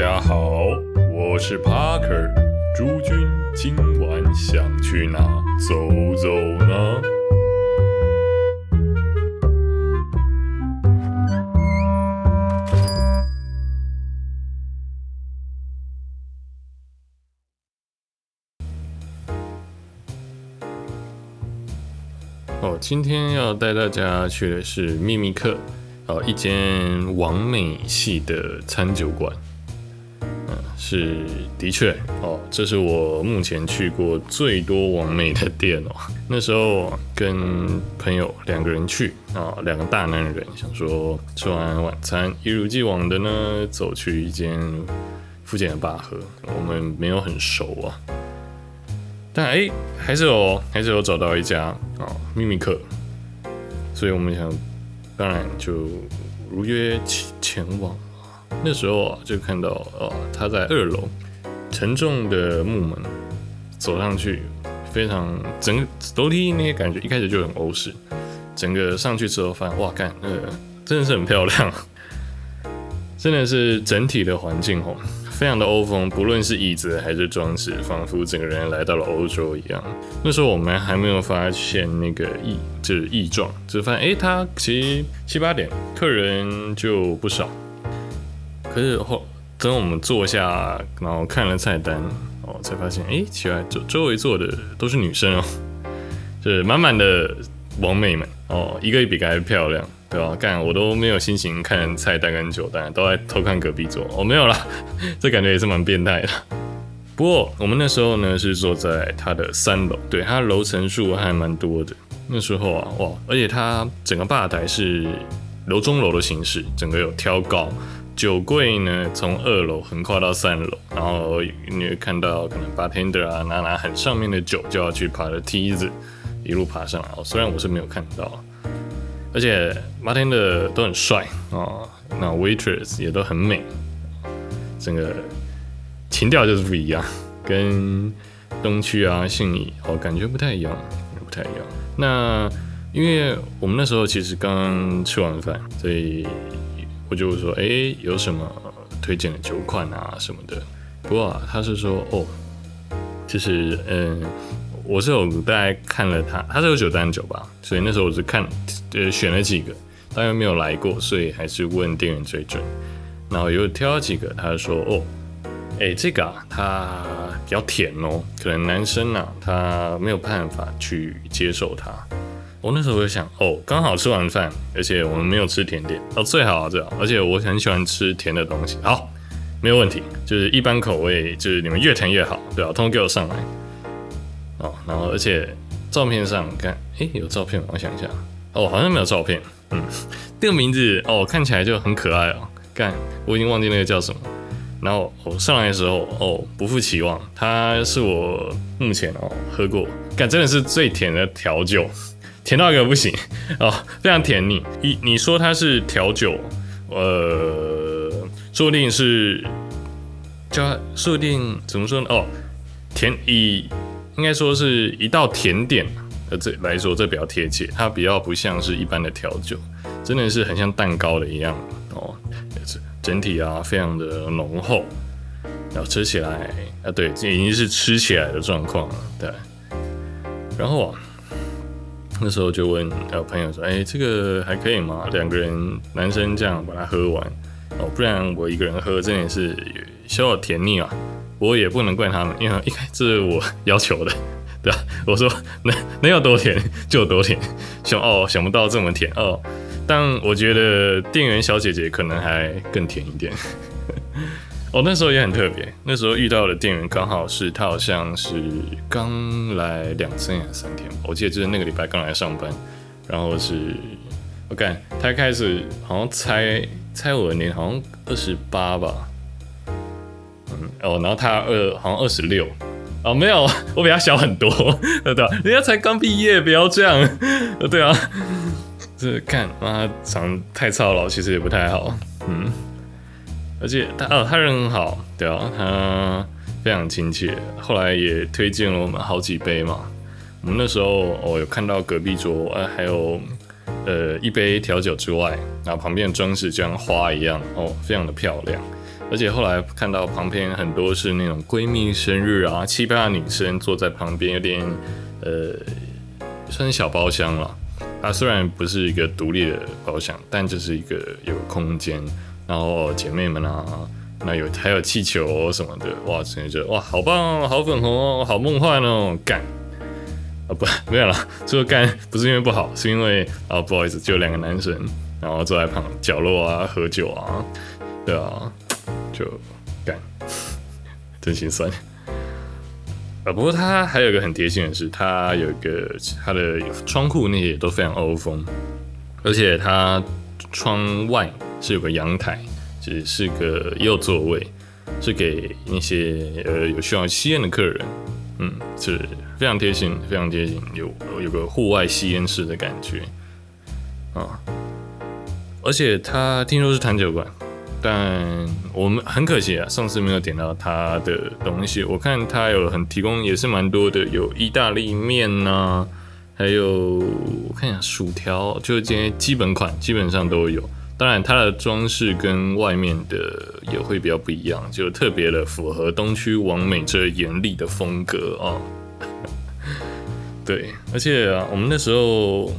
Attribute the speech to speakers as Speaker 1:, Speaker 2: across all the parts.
Speaker 1: 家好，我是 Parker。诸君今晚想去哪走走呢？哦，今天要带大家去的是秘密客，哦，一间完美系的餐酒馆。是的确哦，这是我目前去过最多完美的店哦。那时候跟朋友两个人去啊，两个大男人，想说吃完晚餐，一如既往的呢，走去一间附近的坝河。我们没有很熟啊。但哎，还是有，还是有找到一家啊秘密客，所以我们想，当然就如约前前往。那时候啊，就看到哦，他在二楼，沉重的木门走上去，非常整个楼梯那些感觉，一开始就很欧式，整个上去之后发现哇，干，呃，真的是很漂亮，真的是整体的环境哦。非常的欧风，不论是椅子还是装饰，仿佛整个人来到了欧洲一样。那时候我们还没有发现那个异，就是异状，只发现哎，他其实七八点客人就不少。可是后等我们坐下，然后看了菜单哦，才发现哎，奇怪，周周围坐的都是女生哦，是满满的王美们哦，一个比一个还漂亮。对吧？干我都没有心情看菜单跟酒单，都在偷看隔壁桌。哦，没有啦，这感觉也是蛮变态的。不过我们那时候呢是坐在它的三楼，对，它楼层数还蛮多的。那时候啊，哇，而且它整个吧台是楼中楼的形式，整个有挑高，酒柜呢从二楼横跨到三楼，然后你会看到可能 bartender 啊拿拿很上面的酒就要去爬的梯子，一路爬上来。哦，虽然我是没有看到。而且马天的都很帅啊，那 waitress 也都很美，整个情调就是不一样，跟东区啊信义哦感觉不太一样，不太一样。那因为我们那时候其实刚吃完饭，所以我就说，哎，有什么推荐的酒款啊什么的。不过啊，他是说，哦，就是嗯。我是有大概看了他，他是有九单酒吧，所以那时候我是看，呃，选了几个，当然没有来过，所以还是问店员最准。然后又挑了几个，他说：“哦，哎，这个啊，它比较甜哦，可能男生啊，他没有办法去接受它。”我那时候就想：“哦，刚好吃完饭，而且我们没有吃甜点，哦，最好啊最好，而且我很喜欢吃甜的东西，好，没有问题，就是一般口味，就是你们越甜越好，对吧？通通给我上来。”哦，然后而且照片上看，哎，有照片吗？我想一下，哦，好像没有照片。嗯，这个名字哦，看起来就很可爱哦。干，我已经忘记那个叫什么。然后我上来的时候，哦，不负期望，它是我目前哦喝过，干真的是最甜的调酒，甜到一个不行哦，非常甜腻。你你说它是调酒，呃，说不定是叫说不定怎么说呢？哦，甜以。应该说是一道甜点，呃，这来说这比较贴切，它比较不像是一般的调酒，真的是很像蛋糕的一样哦，整体啊非常的浓厚，然后吃起来啊，对，这已经是吃起来的状况了，对。然后啊，那时候就问呃朋友说，哎，这个还可以吗？两个人男生这样把它喝完哦，不然我一个人喝真的是小小甜腻啊。我也不能怪他们，因为一开这是我要求的，对吧？我说能能有多甜就有多甜，想哦想不到这么甜哦。但我觉得店员小姐姐可能还更甜一点。哦，那时候也很特别，那时候遇到的店员刚好是他，好像是刚来两天还是三天，我记得就是那个礼拜刚来上班，然后是我看他开始好像猜猜我的年，好像二十八吧。嗯哦，然后他二好像二十六，哦，没有，我比他小很多，对吧？人家才刚毕业，不要这样，对啊，这看妈长太操劳，其实也不太好，嗯，而且他哦，他人很好，对啊，他非常亲切，后来也推荐了我们好几杯嘛。我们那时候哦，有看到隔壁桌，呃，还有呃一杯调酒之外，然后旁边的装饰就像花一样，哦，非常的漂亮。而且后来看到旁边很多是那种闺蜜生日啊，七八女生坐在旁边，有点呃，算是小包厢了。它虽然不是一个独立的包厢，但就是一个有空间。然后姐妹们啊，那有还有气球什么的，哇，真的觉得哇，好棒哦，好粉红哦，好梦幻哦，干啊不 没有了，这个干不是因为不好，是因为啊不好意思，就两个男生，然后坐在旁角落啊喝酒啊，对啊。就干，真心酸啊！不过它还有一个很贴心的是，它有一个它的窗户那些都非常欧风，而且它窗外是有个阳台，只是个也有座位，是给那些呃有需要吸烟的客人，嗯，是非常贴心，非常贴心，有有个户外吸烟室的感觉啊！而且他听说是弹酒馆。但我们很可惜啊，上次没有点到他的东西。我看他有很提供，也是蛮多的，有意大利面呐，还有我看一下薯条，就这些基本款基本上都有。当然，它的装饰跟外面的也会比较不一样，就特别的符合东区王美这严厉的风格啊。对，而且啊，我们那时候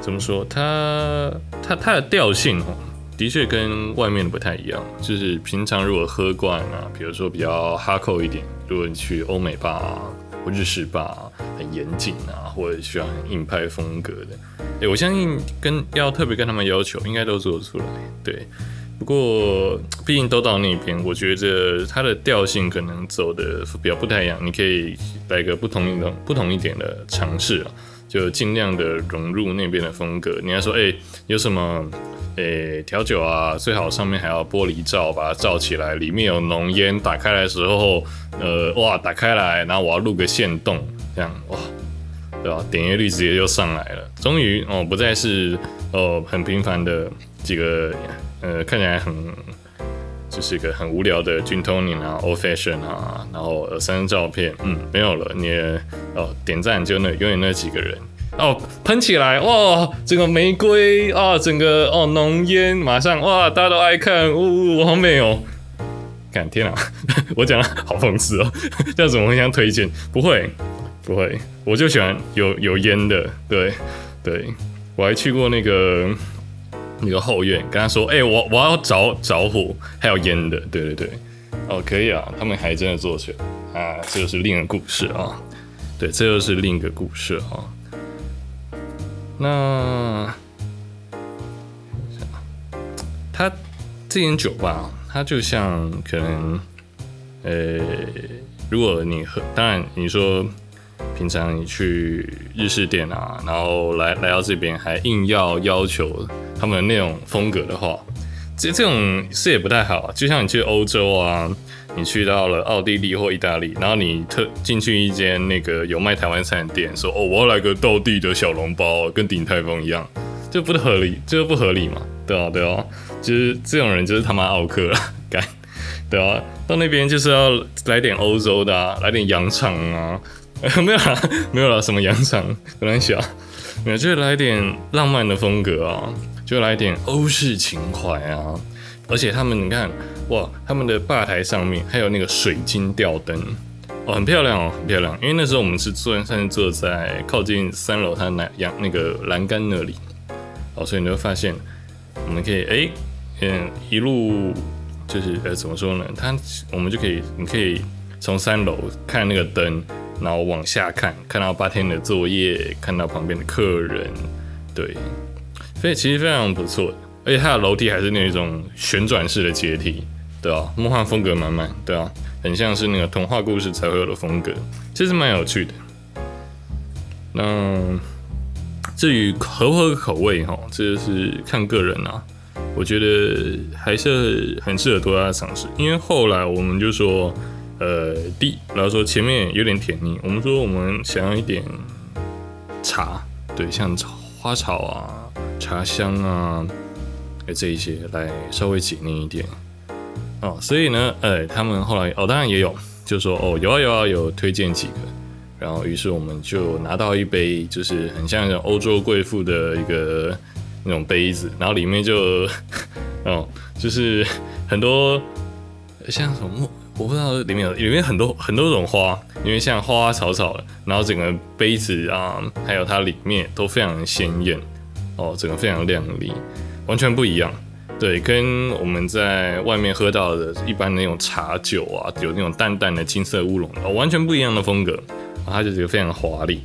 Speaker 1: 怎么说？它它它的调性哦。的确跟外面的不太一样，就是平常如果喝惯啊，比如说比较哈扣一点，如果你去欧美吧或日式吧，很严谨啊，或者需要很硬派风格的，诶，我相信跟要特别跟他们要求，应该都做得出来。对，不过毕竟都到那边，我觉得它的调性可能走的比较不太一样，你可以来个不同一种、不同一点的尝试啊，就尽量的融入那边的风格。你还说，哎，有什么？诶，调酒啊，最好上面还要玻璃罩，把它罩起来，里面有浓烟，打开来的时候，呃，哇，打开来，然后我要录个线动，这样，哇，对吧？点阅率直接就上来了，终于哦，不再是哦很平凡的几个，呃，看起来很就是一个很无聊的 gin tonic 啊，old fashion 啊，然后三张照片，嗯，没有了，你哦点赞就那永远那几个人。哦，喷起来哇！整个玫瑰啊，整个哦浓烟，马上哇，大家都爱看，呜，好美哦！看天啊，我讲的好讽刺哦，这样怎么会相推荐？不会，不会，我就喜欢有有烟的，对对，我还去过那个那个后院，跟他说，哎，我我要着着火，还有烟的，对对对，哦，可以啊，他们还真的做起来啊，这就是另一个故事啊，对，这又是另一个故事啊。那，他这间酒吧，它就像可能，呃，如果你喝，当然你说平常你去日式店啊，然后来来到这边还硬要要求他们那种风格的话，这这种是也不太好。就像你去欧洲啊。你去到了奥地利或意大利，然后你特进去一间那个有卖台湾餐的店，说哦，我要来个道地的小笼包，跟鼎泰丰一样，这不合理，这不合理嘛？对啊，对啊，就是这种人就是他妈奥克了，干，对啊，到那边就是要来点欧洲的，啊，来点洋肠啊，没有啦，没有啦，什么洋肠，开玩笑，没有，就是来点浪漫的风格啊，就来点欧式情怀啊，而且他们你看。哇，他们的吧台上面还有那个水晶吊灯哦，很漂亮哦，很漂亮。因为那时候我们是坐，算是坐在靠近三楼它那阳那个栏杆那里哦，所以你会发现，我们可以哎，嗯，一路就是呃，怎么说呢？它我们就可以，你可以从三楼看那个灯，然后往下看，看到八天的作业，看到旁边的客人，对，所以其实非常不错。而且它的楼梯还是那种旋转式的阶梯，对啊，梦幻风格满满，对啊，很像是那个童话故事才会有的风格，其实蛮有趣的。那至于合不合口味哈，这就是看个人啊。我觉得还是很适合多家尝试，因为后来我们就说，呃，第，然后说前面有点甜腻，我们说我们想要一点茶，对，像花草啊，茶香啊。这一些来稍微解腻一点哦，所以呢，呃，他们后来哦，当然也有，就说哦，有啊有啊有推荐几个，然后于是我们就拿到一杯，就是很像欧洲贵妇的一个那种杯子，然后里面就 哦，就是很多像什么，我不知道里面有里面很多很多种花，因为像花花草草，然后整个杯子啊，还有它里面都非常鲜艳哦，整个非常亮丽，完全不一样。对，跟我们在外面喝到的一般那种茶酒啊，有那种淡淡的金色乌龙，哦，完全不一样的风格。它就是一个非常华丽，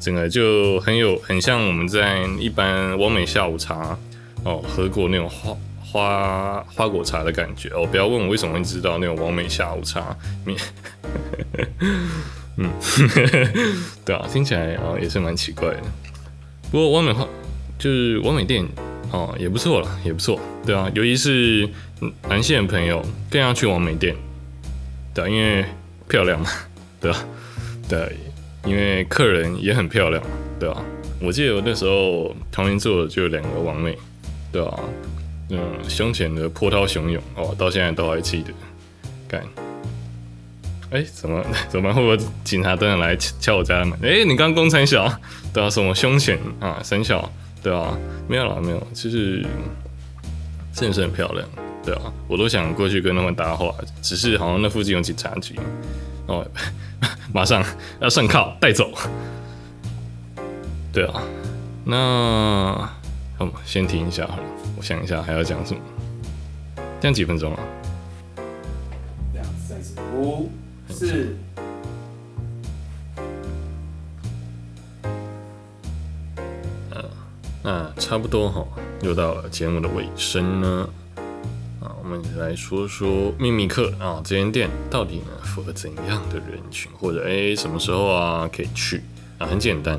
Speaker 1: 整个就很有很像我们在一般完美下午茶哦喝过那种花花花果茶的感觉哦。不要问我为什么会知道那种完美下午茶，你嗯，对啊，听起来啊也是蛮奇怪的。不过完美花就是完美店。哦，也不错了，也不错，对啊，尤其是男性朋友更要去完美店，对，啊因为漂亮嘛，对吧？对，因为客人也很漂亮，对吧？我记得我那时候同年做的就两个完美，对吧？嗯，胸前的波涛汹涌哦，到现在都还记得。干，哎，怎么怎么会不会警察突然来敲我家门？哎，你刚工程小，对啊，什么胸前啊，三小。对啊，没有了，没有，其实真的是很漂亮，对啊，我都想过去跟他们搭话，只是好像那附近有警察局，哦，马上要上铐带走，对啊，那好，先停一下好了，我想一下还要讲什么，这样几分钟啊？
Speaker 2: 两三五四。
Speaker 1: 那差不多哈，又到了节目的尾声呢。啊，我们来说说秘密课啊，这间店到底呢符合怎样的人群，或者哎什么时候啊可以去啊？很简单，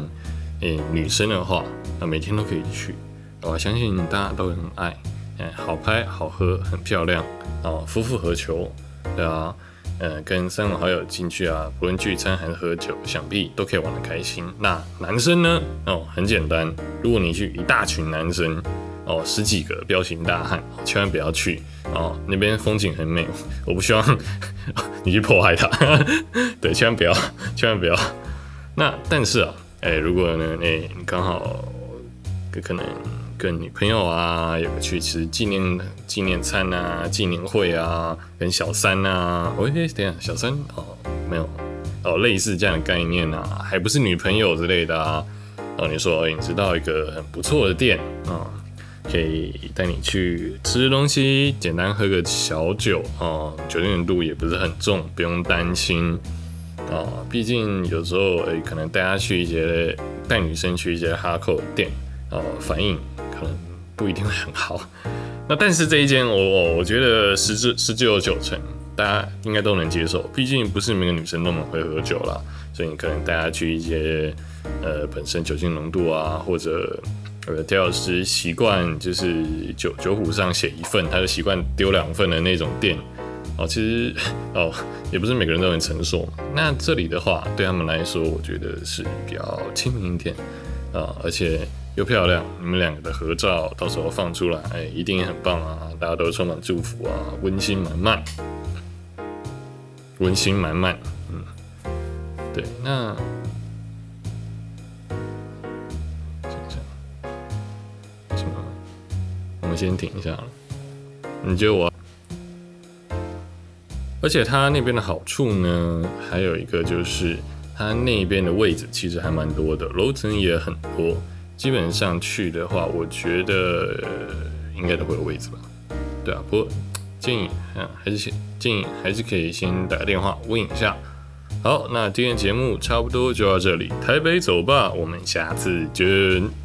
Speaker 1: 哎女生的话，那每天都可以去。我相信大家都很爱，哎好拍好喝很漂亮啊，夫复何求？对啊。呃，跟三五好友进去啊，不论聚餐还是喝酒，想必都可以玩得开心。那男生呢？哦，很简单，如果你去一大群男生，哦，十几个彪形大汉，千万不要去哦，那边风景很美，我不希望 你去迫害他。对，千万不要，千万不要。那但是啊，哎，如果呢，哎，你刚好可能。跟女朋友啊，有个去吃纪念纪念餐啊，纪念会啊，跟小三啊，哦，等下小三？哦，没有。哦，类似这样的概念啊，还不是女朋友之类的啊，哦，你说你知道一个很不错的店啊，可以带你去吃东西，简单喝个小酒哦，酒精度也不是很重，不用担心。啊，毕竟有时候诶，可能带她去一些带女生去一些哈扣店哦，反应。不一定会很好，那但是这一间我我我觉得十之十之有九成，大家应该都能接受。毕竟不是每个女生那么会喝酒啦，所以可能带她去一些呃本身酒精浓度啊，或者呃调酒师习惯就是酒酒壶上写一份，他就习惯丢两份的那种店哦。其实 哦也不是每个人都很成熟。那这里的话对他们来说，我觉得是比较亲民一点啊，而且。又漂亮，你们两个的合照到时候放出来，哎，一定很棒啊！大家都充满祝福啊，温馨满满，温馨满满，嗯，对，那什么？我们先停一下了。你觉得我？而且它那边的好处呢，还有一个就是它那边的位置其实还蛮多的，楼层也很多。基本上去的话，我觉得应该都会有位置吧。对啊，不过建议啊，还是先建议还是可以先打个电话问一下。好，那今天节目差不多就到这里，台北走吧，我们下次见。